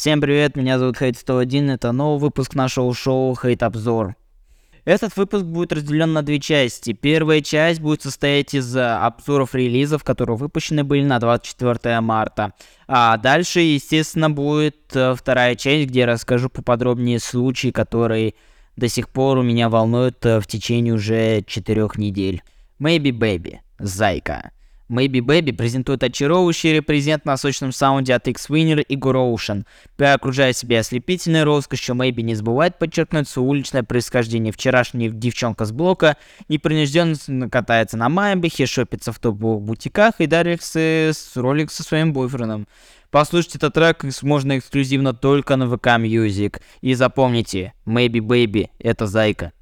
Всем привет, меня зовут Хейт 101, это новый выпуск нашего шоу Хейт Обзор. Этот выпуск будет разделен на две части. Первая часть будет состоять из э, обзоров релизов, которые выпущены были на 24 марта. А дальше, естественно, будет э, вторая часть, где я расскажу поподробнее случаи, которые до сих пор у меня волнуют э, в течение уже четырех недель. Maybe Baby, Зайка. Maybe Baby презентует очаровывающий репрезент на сочном саунде от X-Winner и Gorotion, окружая себя ослепительной роскошью, Maybe не забывает подчеркнуть свое уличное происхождение. Вчерашняя девчонка с блока непринужденно катается на Майбахе, шопится в топовых бутиках и дарит с ролик со своим бойфрендом. Послушайте этот трек можно эксклюзивно только на VK Music. И запомните, Maybe Baby — это зайка.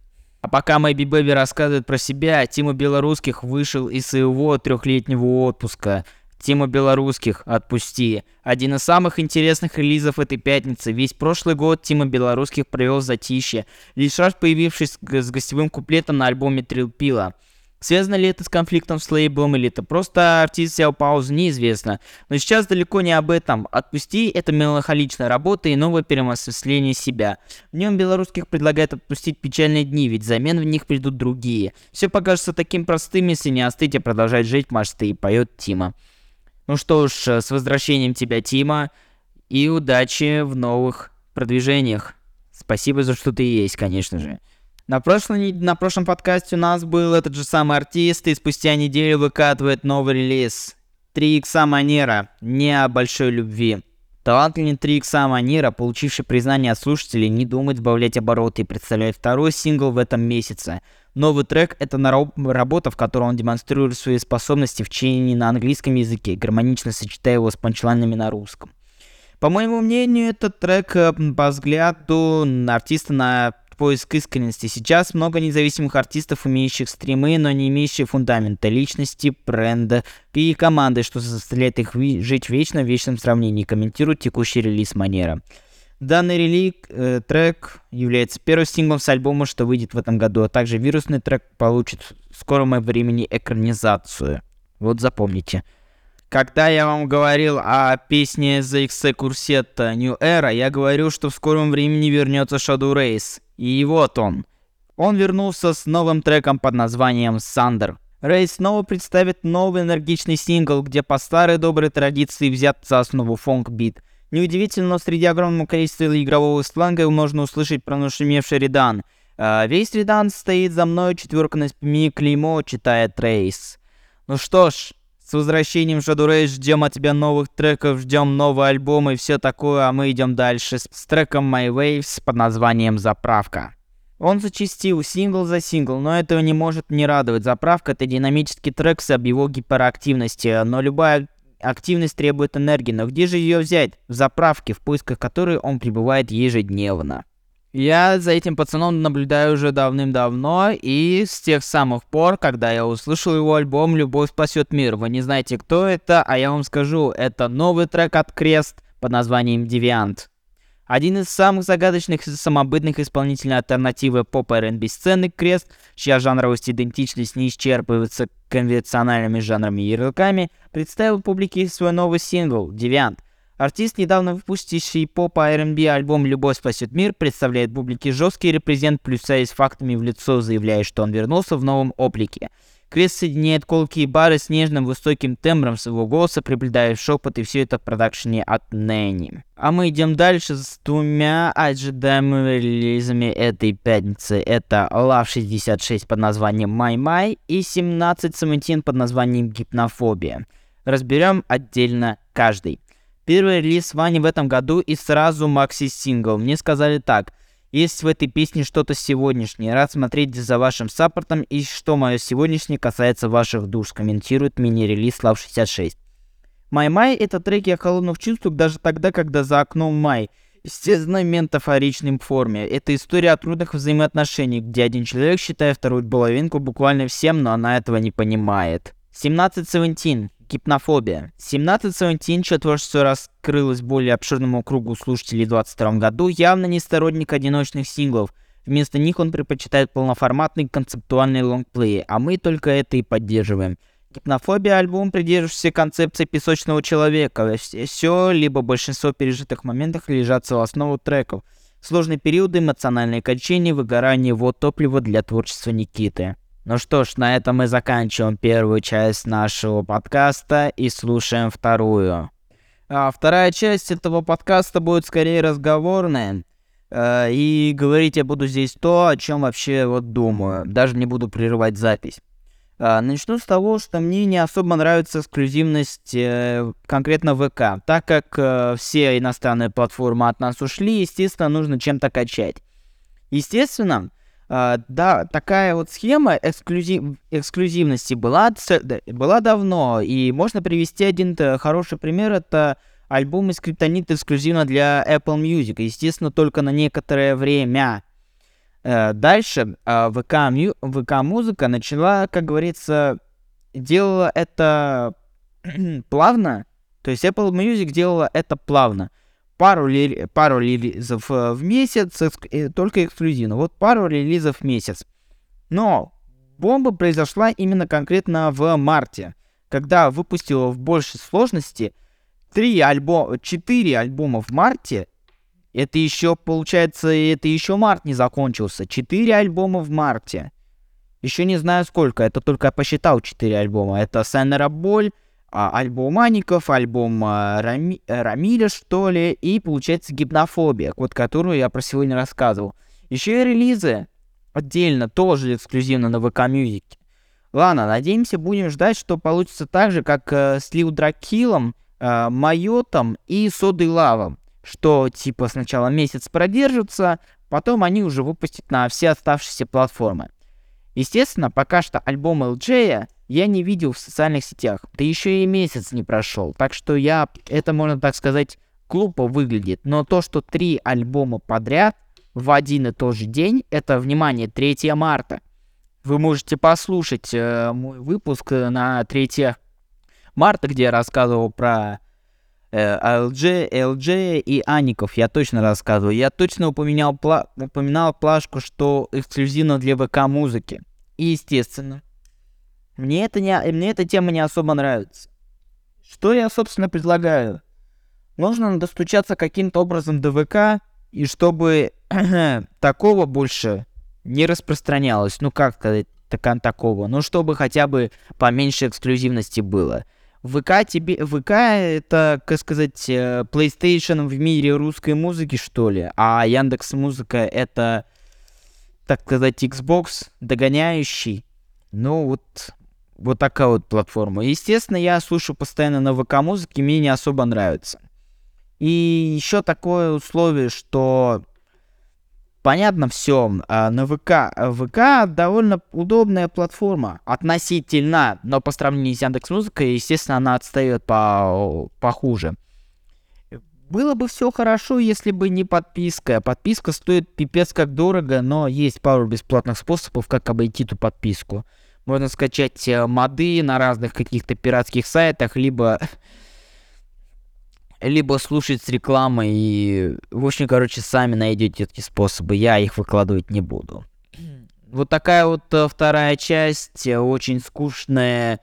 А пока Мэйби Бэби рассказывает про себя, Тима Белорусских вышел из своего трехлетнего отпуска. Тима Белорусских «Отпусти». Один из самых интересных релизов этой пятницы. Весь прошлый год Тима Белорусских провел в затишье, лишь раз появившись с гостевым куплетом на альбоме Трилпила. Связано ли это с конфликтом с лейблом или это просто артист взял паузу, неизвестно. Но сейчас далеко не об этом. «Отпусти» — это меланхоличная работа и новое переосмысление себя. В нем белорусских предлагает отпустить печальные дни, ведь взамен в них придут другие. Все покажется таким простым, если не остыть и продолжать жить мечты, поет Тима. Ну что ж, с возвращением тебя, Тима, и удачи в новых продвижениях. Спасибо за что ты есть, конечно же. На, прошлой, на прошлом подкасте у нас был этот же самый артист, и спустя неделю выкатывает новый релиз. 3 икса Манера, не о большой любви. Талантливый 3 икса Манера, получивший признание от слушателей, не думает сбавлять обороты и представляет второй сингл в этом месяце. Новый трек — это работа, в которой он демонстрирует свои способности в чтении на английском языке, гармонично сочетая его с панчлайнами на русском. По моему мнению, этот трек, э, по взгляду артиста на поиск искренности. Сейчас много независимых артистов, умеющих стримы, но не имеющих фундамента, личности, бренда и команды, что заставляет их жить вечно в вечном сравнении, комментирует текущий релиз Манера. Данный релик, э, трек является первым синглом с альбома, что выйдет в этом году, а также вирусный трек получит в скором времени экранизацию. Вот запомните. Когда я вам говорил о песне X Курсетта New Era, я говорю, что в скором времени вернется Shadow Race. И вот он. Он вернулся с новым треком под названием «Сандер». Рэй снова представит новый энергичный сингл, где по старой доброй традиции взят за основу фонк-бит. Неудивительно, но среди огромного количества игрового сленга можно услышать про нашумевший редан. А весь редан стоит за мной, четверка на спине, клеймо, читает Трейс. Ну что ж, с возвращением Race ждем от тебя новых треков, ждем новый альбом и все такое, а мы идем дальше с, с треком My Waves под названием «Заправка». Он зачистил сингл за сингл, но этого не может не радовать. Заправка — это динамический трек с его гиперактивности, но любая активность требует энергии, но где же ее взять? В заправке, в поисках которой он пребывает ежедневно. Я за этим пацаном наблюдаю уже давным-давно, и с тех самых пор, когда я услышал его альбом «Любовь спасет мир». Вы не знаете, кто это, а я вам скажу, это новый трек от Крест под названием «Девиант». Один из самых загадочных и самобытных исполнителей альтернативы поп R&B сцены Крест, чья жанровость и идентичность не исчерпывается конвенциональными жанрами и ярлыками, представил публике свой новый сингл «Девиант», Артист, недавно выпустивший поп R&B альбом «Любовь спасет мир», представляет публике жесткий репрезент, плюсаясь фактами в лицо, заявляя, что он вернулся в новом облике. Крис соединяет колкие бары с нежным высоким тембром своего голоса, приблюдая шепот и все это в продакшене от Нэнни. А мы идем дальше с двумя ожидаемыми релизами этой пятницы. Это Love 66 под названием My My и 1717 под названием Гипнофобия. Разберем отдельно каждый. Первый релиз Вани в этом году и сразу макси-сингл. Мне сказали так. Есть в этой песне что-то сегодняшнее. Рад смотреть за вашим саппортом и что мое сегодняшнее касается ваших душ, комментирует мини-релиз Love 66. Май-май — это треки о холодных чувствах даже тогда, когда за окном май. Естественно, метафоричной форме. Это история о трудных взаимоотношениях, где один человек считает вторую половинку буквально всем, но она этого не понимает. 1717 гипнофобия. 1717, чье творчество раскрылось более обширному кругу слушателей в 2022 году, явно не сторонник одиночных синглов. Вместо них он предпочитает полноформатные концептуальные лонгплеи, а мы только это и поддерживаем. Гипнофобия альбом, придерживающийся концепции песочного человека. Все, либо большинство пережитых моментов лежат в основу треков. Сложные периоды, эмоциональные качения, выгорание – вот топливо для творчества Никиты. Ну что ж, на этом мы заканчиваем первую часть нашего подкаста и слушаем вторую. А вторая часть этого подкаста будет скорее разговорная. Э, и говорить я буду здесь то, о чем вообще вот думаю. Даже не буду прерывать запись. Э, начну с того, что мне не особо нравится эксклюзивность э, конкретно ВК. Так как все иностранные платформы от нас ушли, естественно, нужно чем-то качать. Естественно, да, такая вот схема эксклюзив, эксклюзивности была, была давно, и можно привести один хороший пример, это альбом из Криптонит эксклюзивно для Apple Music, естественно, только на некоторое время. Uh, дальше uh, VK, VK музыка начала, как говорится, делала это плавно, то есть Apple Music делала это плавно пару, ли, пару релизов э, в месяц, э, только эксклюзивно. Вот пару релизов в месяц. Но бомба произошла именно конкретно в марте, когда выпустила в большей сложности три альбома, четыре альбома в марте. Это еще, получается, это еще март не закончился. Четыре альбома в марте. Еще не знаю сколько, это только я посчитал четыре альбома. Это Сенера Боль, альбом Аников, альбом а, Рами, Рамиля, что ли, и получается гипнофобия, вот которую я про сегодня рассказывал. Еще и релизы отдельно, тоже эксклюзивно на ВК Music. Ладно, надеемся, будем ждать, что получится так же, как э, с Лил Дракилом, э, Майотом и Содой Лавом. Что типа сначала месяц продержится, потом они уже выпустят на все оставшиеся платформы. Естественно, пока что альбом LJ я не видел в социальных сетях. Да еще и месяц не прошел. Так что я, это можно так сказать, глупо выглядит. Но то, что три альбома подряд в один и тот же день, это, внимание, 3 марта. Вы можете послушать э, мой выпуск на 3 марта, где я рассказывал про э, LG, LG и Аников. Я точно рассказывал. Я точно упоминал, пла упоминал плашку, что эксклюзивно для ВК музыки. И естественно, мне, это не, мне эта тема не особо нравится. Что я, собственно, предлагаю? Нужно достучаться каким-то образом до ВК, и чтобы такого больше не распространялось. Ну, как сказать, так, такого? Ну, чтобы хотя бы поменьше эксклюзивности было. ВК тебе... ВК это, как сказать, э, PlayStation в мире русской музыки, что ли? А Яндекс Музыка это так сказать, Xbox догоняющий. Ну, вот, вот такая вот платформа. Естественно, я слушаю постоянно на ВК-музыке, мне не особо нравится. И еще такое условие, что понятно все, а на ВК. ВК довольно удобная платформа относительно, но по сравнению с Яндекс Музыкой, естественно, она отстает по похуже. Было бы все хорошо, если бы не подписка. Подписка стоит пипец как дорого, но есть пару бесплатных способов, как обойти эту подписку. Можно скачать э, моды на разных каких-то пиратских сайтах, либо либо слушать с рекламой и, в общем, короче, сами найдете эти способы. Я их выкладывать не буду. Вот такая вот э, вторая часть, э, очень скучная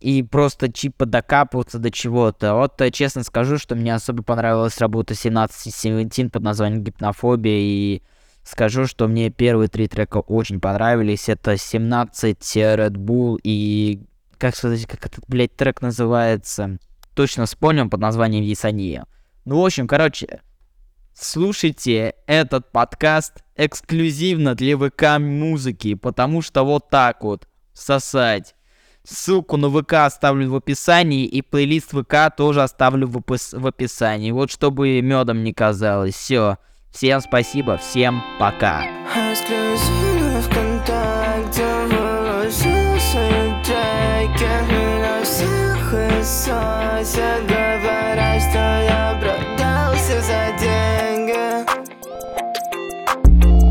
и просто чипа докапываться до чего-то. Вот э, честно скажу, что мне особо понравилась работа 17-17 под названием Гипнофобия, и скажу, что мне первые три трека очень понравились. Это 17 Red Bull и... Как сказать, как этот, блядь, трек называется? Точно вспомним под названием Ясания. Ну, в общем, короче, слушайте этот подкаст эксклюзивно для ВК-музыки, потому что вот так вот сосать Ссылку на ВК оставлю в описании, и плейлист ВК тоже оставлю в, в описании. Вот чтобы медом не казалось. Все. Всем спасибо, всем пока. Эксклюзивно